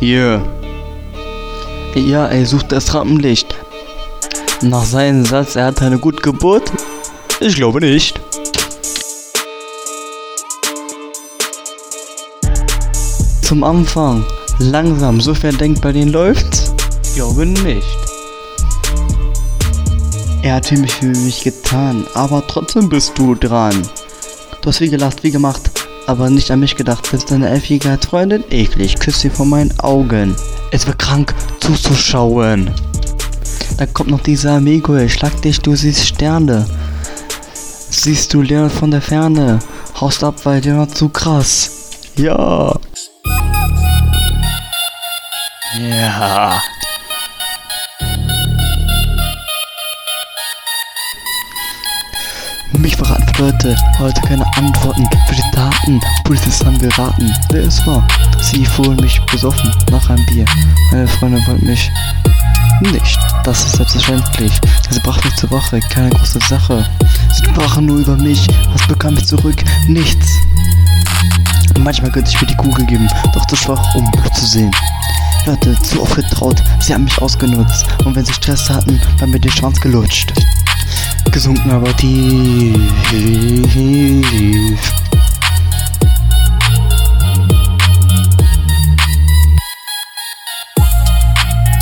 Hier. Ja, er sucht das Rampenlicht. Nach seinem Satz, er hat eine gute Geburt? Ich glaube nicht. Zum Anfang. Langsam, sofern denkt bei denen läuft's? Ich glaube nicht. Er hat für für mich getan, aber trotzdem bist du dran. Du hast wie gelacht, wie gemacht, aber nicht an mich gedacht. Bist deine elfjährige Freundin? Eklig, küss sie vor meinen Augen. Es wird krank zuzuschauen. Dann kommt noch dieser Amigo, ich schlag dich, du siehst Sterne. Siehst du Leonard von der Ferne? Haust ab, weil Leonard zu krass. Ja. Ja. Mich verraten Leute, heute keine Antworten für die Daten. Polizisten haben geraten, wer es war. Sie fuhren mich besoffen nach einem Bier. Meine Freundin wollte mich nicht. Das ist selbstverständlich. Sie brachte mich zur Woche, keine große Sache. Sie sprachen nur über mich. Was bekam ich zurück? Nichts. Manchmal könnte ich mir die Kugel geben, doch zu schwach, um zu sehen. Leute, zu oft getraut, sie haben mich ausgenutzt. Und wenn sie Stress hatten, war mir die Chance gelutscht. Gesunken aber tief.